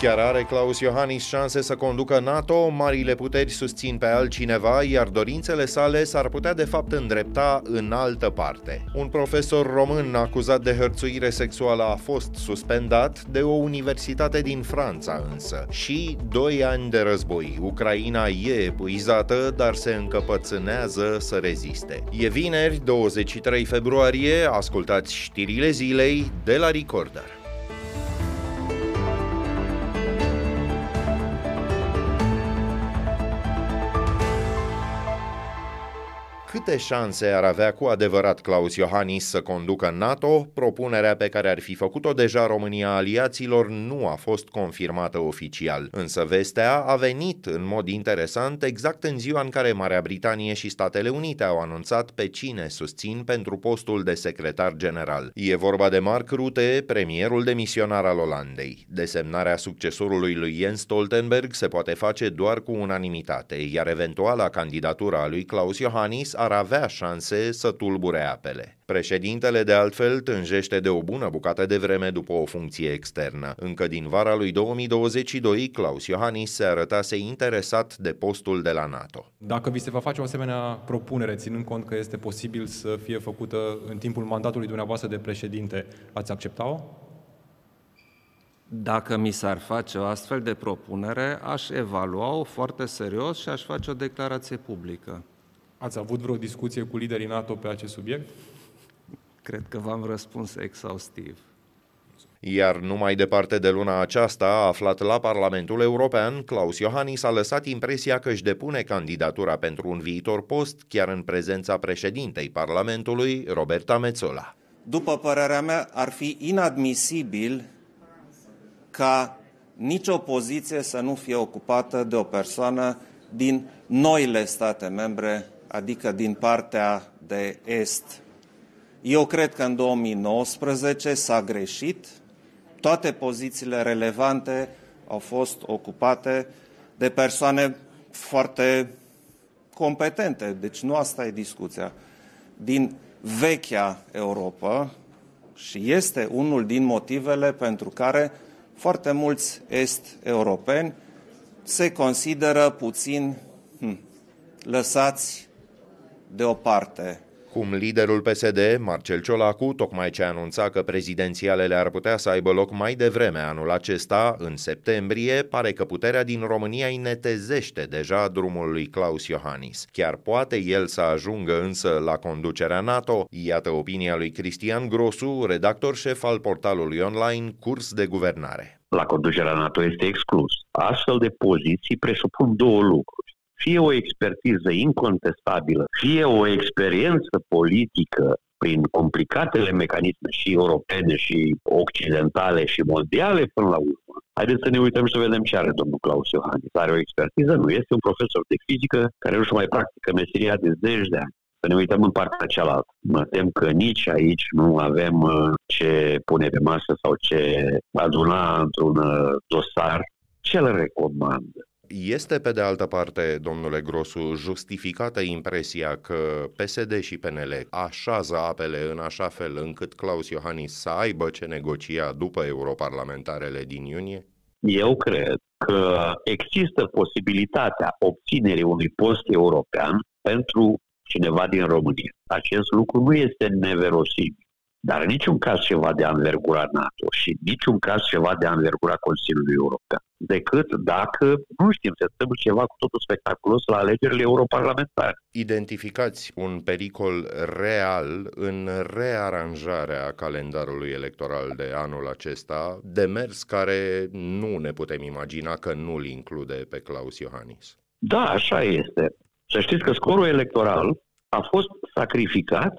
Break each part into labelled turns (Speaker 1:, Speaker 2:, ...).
Speaker 1: Chiar are Claus Iohannis șanse să conducă NATO, marile puteri susțin pe altcineva, iar dorințele sale s-ar putea de fapt îndrepta în altă parte. Un profesor român acuzat de hărțuire sexuală a fost suspendat de o universitate din Franța însă. Și doi ani de război. Ucraina e epuizată, dar se încăpățânează să reziste. E vineri, 23 februarie, ascultați știrile zilei de la Recorder. Câte șanse ar avea cu adevărat Claus Iohannis să conducă NATO, propunerea pe care ar fi făcut-o deja România aliaților nu a fost confirmată oficial. Însă vestea a venit în mod interesant exact în ziua în care Marea Britanie și Statele Unite au anunțat pe cine susțin pentru postul de secretar general. E vorba de Mark Rutte, premierul demisionar al Olandei. Desemnarea succesorului lui Jens Stoltenberg se poate face doar cu unanimitate, iar eventuala candidatura a lui Claus Iohannis ar avea șanse să tulbure apele. Președintele, de altfel, tânjește de o bună bucată de vreme după o funcție externă. Încă din vara lui 2022, Claus Iohannis se arătase interesat de postul de la NATO.
Speaker 2: Dacă vi se va face o asemenea propunere, ținând cont că este posibil să fie făcută în timpul mandatului dumneavoastră de președinte, ați accepta-o?
Speaker 3: Dacă mi s-ar face o astfel de propunere, aș evalua-o foarte serios și aș face o declarație publică.
Speaker 2: Ați avut vreo discuție cu liderii NATO pe acest subiect?
Speaker 3: Cred că v-am răspuns exhaustiv.
Speaker 1: Iar numai departe de luna aceasta, aflat la Parlamentul European, Klaus Iohannis a lăsat impresia că își depune candidatura pentru un viitor post chiar în prezența președintei Parlamentului, Roberta Metzola.
Speaker 4: După părerea mea, ar fi inadmisibil ca nicio poziție să nu fie ocupată de o persoană din noile state membre adică din partea de est. Eu cred că în 2019 s-a greșit, toate pozițiile relevante au fost ocupate de persoane foarte competente, deci nu asta e discuția, din vechea Europa și este unul din motivele pentru care foarte mulți est-europeni se consideră puțin hm, lăsați deoparte.
Speaker 1: Cum liderul PSD, Marcel Ciolacu, tocmai ce anunța că prezidențialele ar putea să aibă loc mai devreme anul acesta, în septembrie, pare că puterea din România îi netezește deja drumul lui Claus Iohannis. Chiar poate el să ajungă însă la conducerea NATO? Iată opinia lui Cristian Grosu, redactor șef al portalului online Curs de Guvernare.
Speaker 5: La conducerea NATO este exclus. Astfel de poziții presupun două lucruri fie o expertiză incontestabilă, fie o experiență politică prin complicatele mecanisme și europene și occidentale și mondiale până la urmă. Haideți să ne uităm și să vedem ce are domnul Claus Iohannis. Are o expertiză? Nu. Este un profesor de fizică care nu-și mai practică meseria de zeci de ani. Să ne uităm în partea cealaltă. Mă tem că nici aici nu avem uh, ce pune pe masă sau ce aduna într-un uh, dosar. Ce le recomandă?
Speaker 1: Este, pe de altă parte, domnule Grosu, justificată impresia că PSD și PNL așează apele în așa fel încât Claus Iohannis să aibă ce negocia după europarlamentarele din iunie?
Speaker 5: Eu cred că există posibilitatea obținerii unui post european pentru cineva din România. Acest lucru nu este neverosimil. Dar în niciun caz ceva de anvergura NATO și în niciun caz ceva de anvergura Consiliului European. Decât dacă, nu știm, se întâmplă ceva cu totul spectaculos la alegerile europarlamentare.
Speaker 1: Identificați un pericol real în rearanjarea calendarului electoral de anul acesta, demers care nu ne putem imagina că nu-l include pe Claus Iohannis.
Speaker 5: Da, așa este. Să știți că scorul electoral a fost sacrificat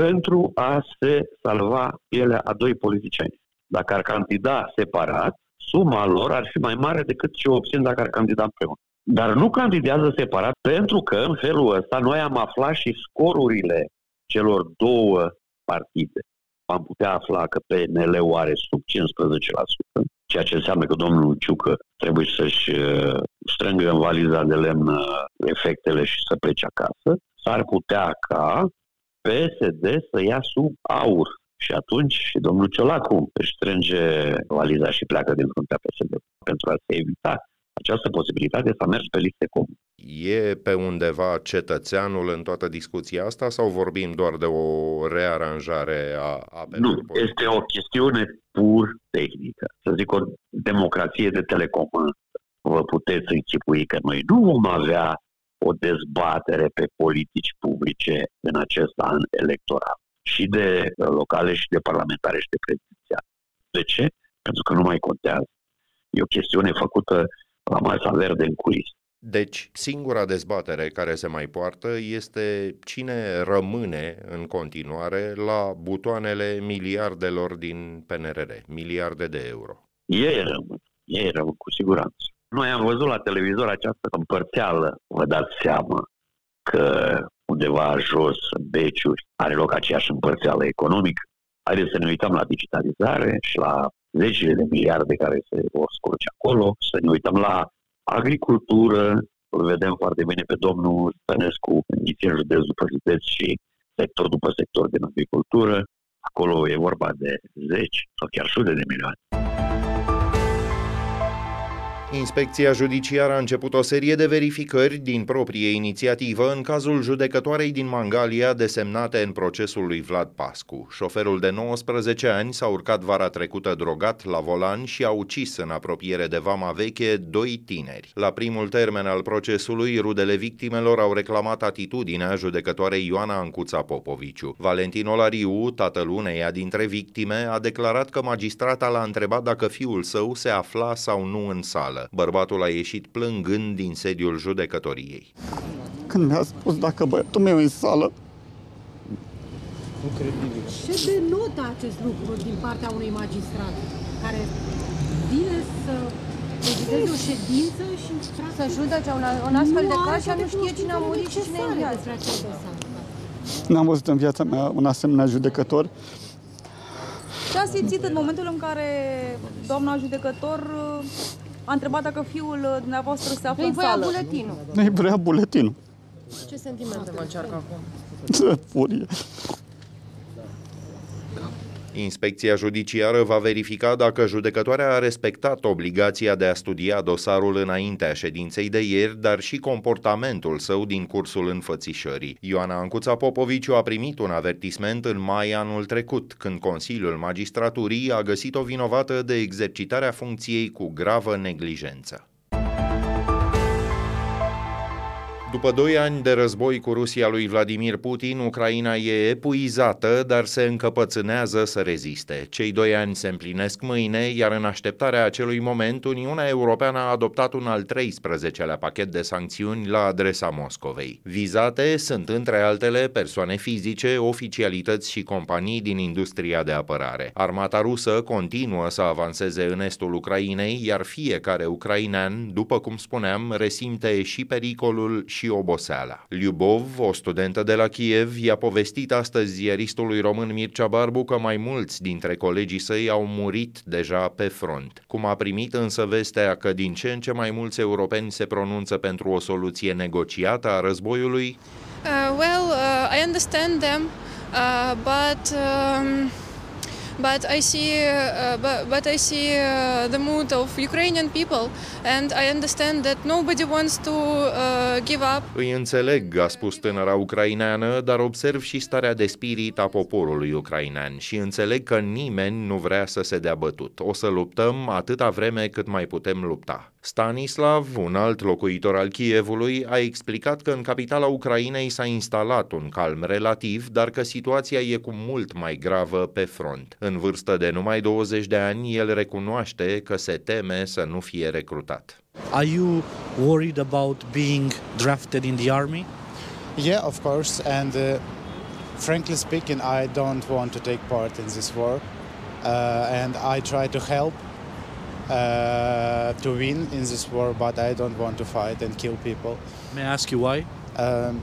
Speaker 5: pentru a se salva pielea a doi politicieni. Dacă ar candida separat, suma lor ar fi mai mare decât ce obțin dacă ar candida împreună. Dar nu candidează separat pentru că în felul ăsta noi am aflat și scorurile celor două partide. Am putea afla că PNL-ul are sub 15%, ceea ce înseamnă că domnul Ciucă trebuie să-și uh, strângă în valiza de lemn uh, efectele și să plece acasă. S-ar putea ca PSD să ia sub aur Și atunci domnul Ciolacu își strânge valiza și pleacă din fruntea PSD pentru a se evita această posibilitate s-a mers pe liste comune.
Speaker 1: E pe undeva cetățeanul în toată discuția asta sau vorbim doar de o rearanjare a apelului?
Speaker 5: Nu, este o chestiune pur tehnică. Să zic o democrație de telecomandă. Vă puteți închipui că noi nu vom avea o dezbatere pe politici publice în acest an electoral și de locale și de parlamentare și de prezidențiale. De ce? Pentru că nu mai contează. E o chestiune făcută la masa verde în culis.
Speaker 1: Deci, singura dezbatere care se mai poartă este cine rămâne în continuare la butoanele miliardelor din PNRR, miliarde de euro.
Speaker 5: Ei rămân, ei rămân cu siguranță. Noi am văzut la televizor această împărțeală, vă dați seama că undeva jos, în beciuri, are loc aceeași împărțeală economică. Haideți să ne uităm la digitalizare și la zecile de miliarde care se vor scurge acolo, să ne uităm la agricultură, îl vedem foarte bine pe domnul Stănescu, inițial județ după județ și sector după sector din agricultură. Acolo e vorba de zeci sau chiar sute de milioane.
Speaker 1: Inspecția judiciară a început o serie de verificări din proprie inițiativă în cazul judecătoarei din Mangalia desemnate în procesul lui Vlad Pascu. Șoferul de 19 ani s-a urcat vara trecută drogat la volan și a ucis în apropiere de Vama Veche doi tineri. La primul termen al procesului, rudele victimelor au reclamat atitudinea judecătoarei Ioana Ancuța Popoviciu. Valentin Olariu, tatăl uneia dintre victime, a declarat că magistrata l-a întrebat dacă fiul său se afla sau nu în sală. Bărbatul a ieșit plângând din sediul judecătoriei.
Speaker 6: Când mi-a spus dacă băiatul meu e în sală,
Speaker 7: Incredibil. Ce denotă acest lucru din partea unui magistrat care vine să prezideze o ședință și
Speaker 8: să judece un, un astfel de caz și nu știe cine a murit și cine e
Speaker 7: despre acest dosar.
Speaker 6: n-am văzut în viața mea un asemenea judecător.
Speaker 8: Ce a simțit în momentul în care doamna judecător a întrebat dacă fiul uh, dumneavoastră se află
Speaker 7: Nu-i
Speaker 8: în
Speaker 7: voia
Speaker 8: sală.
Speaker 7: buletinul.
Speaker 6: Nu-i vrea buletinul.
Speaker 7: Ce sentimente vă încearcă acum?
Speaker 6: Ce furie.
Speaker 1: Inspecția judiciară va verifica dacă judecătoarea a respectat obligația de a studia dosarul înaintea ședinței de ieri, dar și comportamentul său din cursul înfățișării. Ioana Ancuța Popoviciu a primit un avertisment în mai anul trecut, când Consiliul Magistraturii a găsit-o vinovată de exercitarea funcției cu gravă neglijență. După doi ani de război cu Rusia lui Vladimir Putin, Ucraina e epuizată, dar se încăpățânează să reziste. Cei doi ani se împlinesc mâine, iar în așteptarea acelui moment, Uniunea Europeană a adoptat un al 13-lea pachet de sancțiuni la adresa Moscovei. Vizate sunt, între altele, persoane fizice, oficialități și companii din industria de apărare. Armata rusă continuă să avanseze în estul Ucrainei, iar fiecare ucrainean, după cum spuneam, resimte și pericolul și și oboseala. Liubov, o studentă de la Kiev, i-a povestit astăzi ziaristului român Mircea Barbu că mai mulți dintre colegii săi au murit deja pe front. Cum a primit însă vestea că din ce în ce mai mulți europeni se pronunță pentru o soluție negociată a războiului?
Speaker 9: Uh, well, uh, I understand them, uh, but um, but I see uh, but, but I see uh, the mood of Ukrainian people and I understand that nobody wants to uh, give up.
Speaker 1: Îi înțeleg, a spus tânăra ucraineană, dar observ și starea de spirit a poporului ucrainean și înțeleg că nimeni nu vrea să se dea bătut. O să luptăm atâta vreme cât mai putem lupta. Stanislav, un alt locuitor al Kievului, a explicat că în capitala Ucrainei s-a instalat un calm relativ, dar că situația e cu mult mai gravă pe front. În vârstă de numai 20 de ani, el recunoaște că se teme să nu fie recrutat.
Speaker 10: Are you worried about being drafted in the army?
Speaker 11: Yeah, of course. And uh, frankly speaking, I don't want to take part in this war. Uh, and I try to help uh, to win in this war, but I don't want to fight and kill people.
Speaker 10: May I ask you why?
Speaker 11: Um,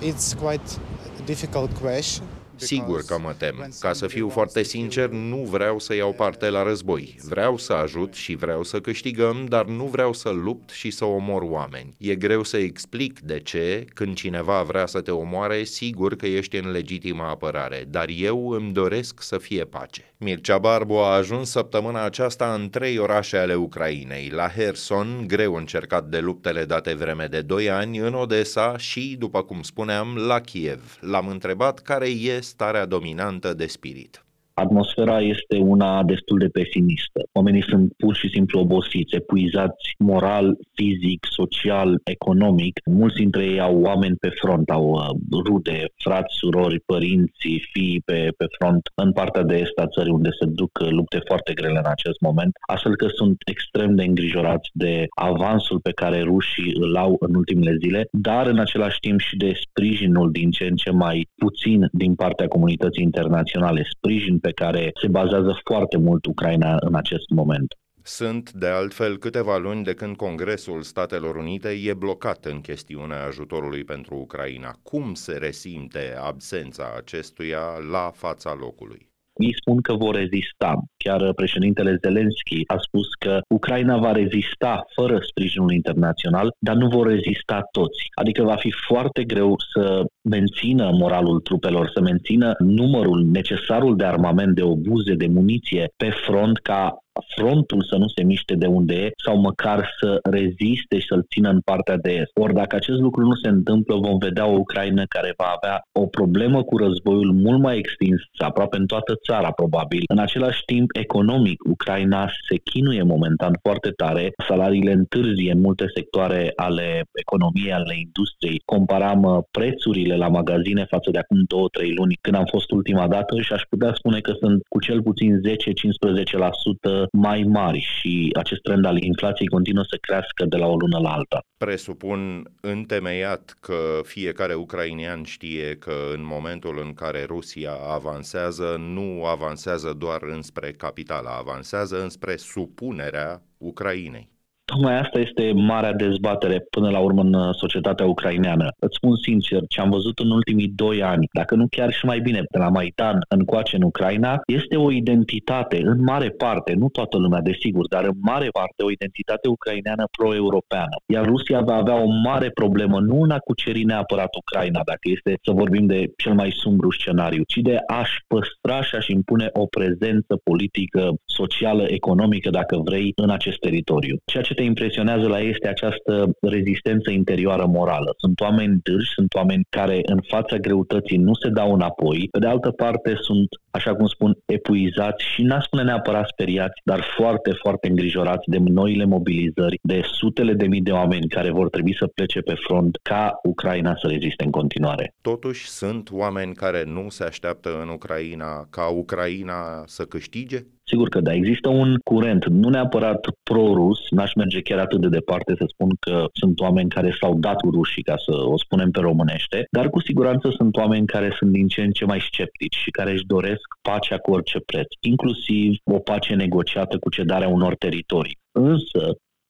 Speaker 11: it's quite a difficult question.
Speaker 1: Sigur că mă tem. Ca să fiu foarte sincer, nu vreau să iau parte la război. Vreau să ajut și vreau să câștigăm, dar nu vreau să lupt și să omor oameni. E greu să explic de ce, când cineva vrea să te omoare, sigur că ești în legitimă apărare, dar eu îmi doresc să fie pace. Mircea Barbu a ajuns săptămâna aceasta în trei orașe ale Ucrainei, la Herson, greu încercat de luptele date vreme de 2 ani, în Odessa și, după cum spuneam, la Kiev. L-am întrebat care e starea dominantă de spirit
Speaker 12: atmosfera este una destul de pesimistă. Oamenii sunt pur și simplu obosiți, epuizați moral, fizic, social, economic. Mulți dintre ei au oameni pe front, au uh, rude, frați, surori, părinți, fii pe, pe front în partea de est a țării unde se duc uh, lupte foarte grele în acest moment, astfel că sunt extrem de îngrijorați de avansul pe care rușii îl au în ultimele zile, dar în același timp și de sprijinul din ce în ce mai puțin din partea comunității internaționale, sprijin pe care se bazează foarte mult Ucraina în acest moment.
Speaker 1: Sunt, de altfel, câteva luni de când Congresul Statelor Unite e blocat în chestiunea ajutorului pentru Ucraina. Cum se resimte absența acestuia la fața locului?
Speaker 12: Ei spun că vor rezista. Chiar președintele Zelensky a spus că Ucraina va rezista fără sprijinul internațional, dar nu vor rezista toți. Adică va fi foarte greu să mențină moralul trupelor, să mențină numărul necesarul de armament, de obuze, de muniție pe front ca frontul să nu se miște de unde e sau măcar să reziste și să-l țină în partea de est. Ori dacă acest lucru nu se întâmplă, vom vedea o Ucraina care va avea o problemă cu războiul mult mai extins, aproape în toată țara probabil. În același timp, economic, Ucraina se chinuie momentan foarte tare, salariile întârzie în multe sectoare ale economiei, ale industriei. Comparam uh, prețurile la magazine față de acum 2-3 luni când am fost ultima dată și aș putea spune că sunt cu cel puțin 10-15% mai mari și acest trend al inflației continuă să crească de la o lună la alta.
Speaker 1: Presupun întemeiat că fiecare ucrainian știe că în momentul în care Rusia avansează, nu avansează doar înspre capitala, avansează înspre supunerea Ucrainei.
Speaker 12: Tocmai asta este marea dezbatere până la urmă în uh, societatea ucraineană. Îți spun sincer, ce am văzut în ultimii doi ani, dacă nu chiar și mai bine, de la Maidan încoace în Ucraina, este o identitate, în mare parte, nu toată lumea desigur, dar în mare parte o identitate ucraineană pro-europeană. Iar Rusia va avea o mare problemă, nu în a cuceri neapărat Ucraina, dacă este să vorbim de cel mai sumbru scenariu, ci de a-și păstra și a-și impune o prezență politică, socială, economică, dacă vrei, în acest teritoriu. Ceea ce te te impresionează la ei este această rezistență interioară morală. Sunt oameni dârși, sunt oameni care în fața greutății nu se dau înapoi. Pe de altă parte sunt, așa cum spun, epuizați și n-aș spune neapărat speriați, dar foarte, foarte îngrijorați de noile mobilizări, de sutele de mii de oameni care vor trebui să plece pe front ca Ucraina să reziste în continuare.
Speaker 1: Totuși sunt oameni care nu se așteaptă în Ucraina ca Ucraina să câștige?
Speaker 12: Sigur că da, există un curent, nu neapărat pro-rus, n-aș merge chiar atât de departe să spun că sunt oameni care s-au dat cu rușii, ca să o spunem pe românește, dar cu siguranță sunt oameni care sunt din ce în ce mai sceptici și care își doresc pacea cu orice preț, inclusiv o pace negociată cu cedarea unor teritorii. Însă,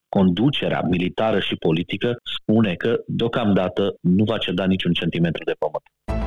Speaker 12: conducerea militară și politică spune că deocamdată nu va ceda niciun centimetru de pământ.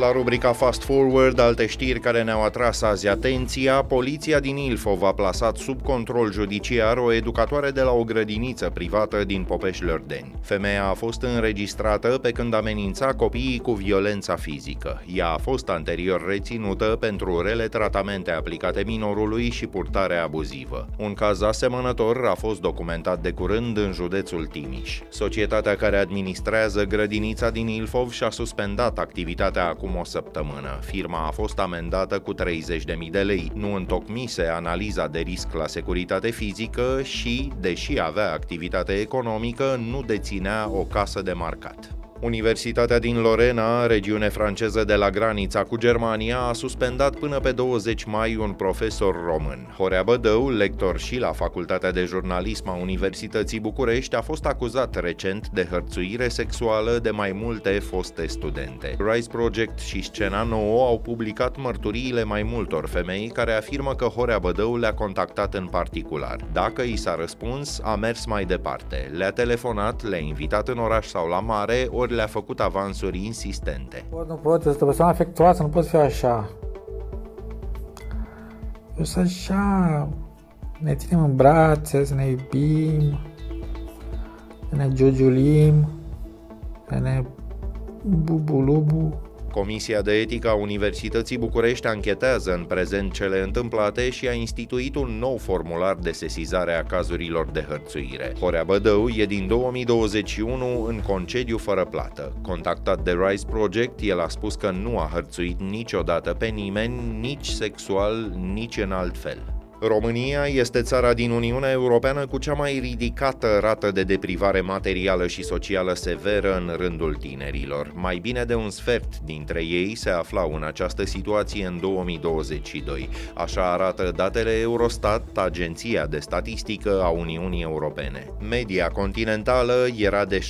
Speaker 1: La rubrica Fast Forward, alte știri care ne-au atras azi atenția, poliția din Ilfov a plasat sub control judiciar o educatoare de la o grădiniță privată din Popeș-Lărdeni. Femeia a fost înregistrată pe când amenința copiii cu violența fizică. Ea a fost anterior reținută pentru rele tratamente aplicate minorului și purtare abuzivă. Un caz asemănător a fost documentat de curând în județul Timiș. Societatea care administrează grădinița din Ilfov și-a suspendat activitatea acum o săptămână. Firma a fost amendată cu 30.000 de lei. Nu întocmise analiza de risc la securitate fizică și, deși avea activitate economică, nu deținea o casă de marcat. Universitatea din Lorena, regiune franceză de la granița cu Germania, a suspendat până pe 20 mai un profesor român. Horea Bădău, lector și la Facultatea de Jurnalism a Universității București, a fost acuzat recent de hărțuire sexuală de mai multe foste studente. Rise Project și Scena Nouă au publicat mărturiile mai multor femei care afirmă că Horea Bădău le-a contactat în particular. Dacă i s-a răspuns, a mers mai departe. Le-a telefonat, le-a invitat în oraș sau la mare, ori ori le-a făcut avansuri insistente.
Speaker 13: Nu pot, este o persoană afectuoasă, nu pot fi așa. Eu să așa, ne ținem în brațe, să ne iubim, să ne giugiulim, să ne bubulubu.
Speaker 1: Comisia de etică a Universității București anchetează în prezent cele întâmplate și a instituit un nou formular de sesizare a cazurilor de hărțuire. Horea Bădău e din 2021 în concediu fără plată. Contactat de Rise Project, el a spus că nu a hărțuit niciodată pe nimeni, nici sexual, nici în alt fel. România este țara din Uniunea Europeană cu cea mai ridicată rată de deprivare materială și socială severă în rândul tinerilor. Mai bine de un sfert dintre ei se aflau în această situație în 2022. Așa arată datele Eurostat, agenția de statistică a Uniunii Europene. Media continentală era de 6%.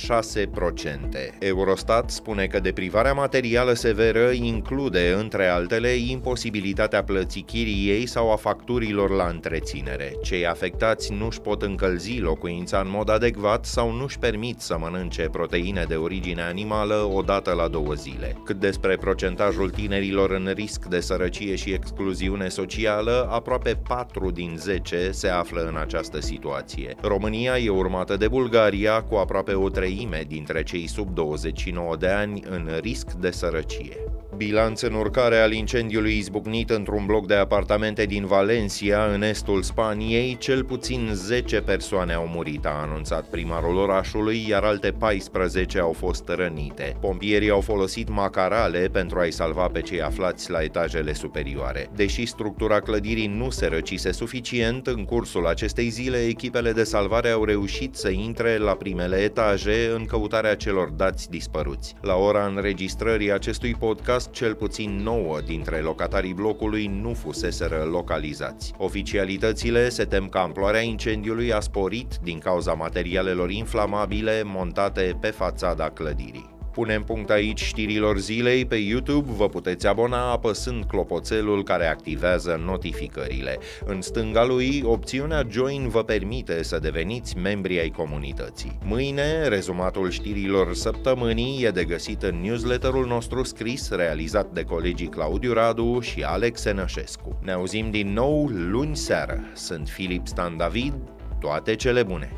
Speaker 1: Eurostat spune că deprivarea materială severă include, între altele, imposibilitatea plății chiriei sau a facturilor la la întreținere. Cei afectați nu-și pot încălzi locuința în mod adecvat sau nu-și permit să mănânce proteine de origine animală o dată la două zile. Cât despre procentajul tinerilor în risc de sărăcie și excluziune socială, aproape 4 din 10 se află în această situație. România e urmată de Bulgaria cu aproape o treime dintre cei sub 29 de ani în risc de sărăcie. Bilanț în urcare al incendiului izbucnit într-un bloc de apartamente din Valencia, în estul Spaniei, cel puțin 10 persoane au murit, a anunțat primarul orașului, iar alte 14 au fost rănite. Pompierii au folosit macarale pentru a-i salva pe cei aflați la etajele superioare. Deși structura clădirii nu se răcise suficient, în cursul acestei zile, echipele de salvare au reușit să intre la primele etaje în căutarea celor dați dispăruți. La ora înregistrării acestui podcast, caz, cel puțin 9 dintre locatarii blocului nu fuseseră localizați. Oficialitățile se tem că amploarea incendiului a sporit din cauza materialelor inflamabile montate pe fațada clădirii. Punem punct aici știrilor zilei pe YouTube, vă puteți abona apăsând clopoțelul care activează notificările. În stânga lui, opțiunea Join vă permite să deveniți membri ai comunității. Mâine, rezumatul știrilor săptămânii e de găsit în newsletterul nostru scris, realizat de colegii Claudiu Radu și Alex Enășescu. Ne auzim din nou luni seară. Sunt Filip Stan David, toate cele bune!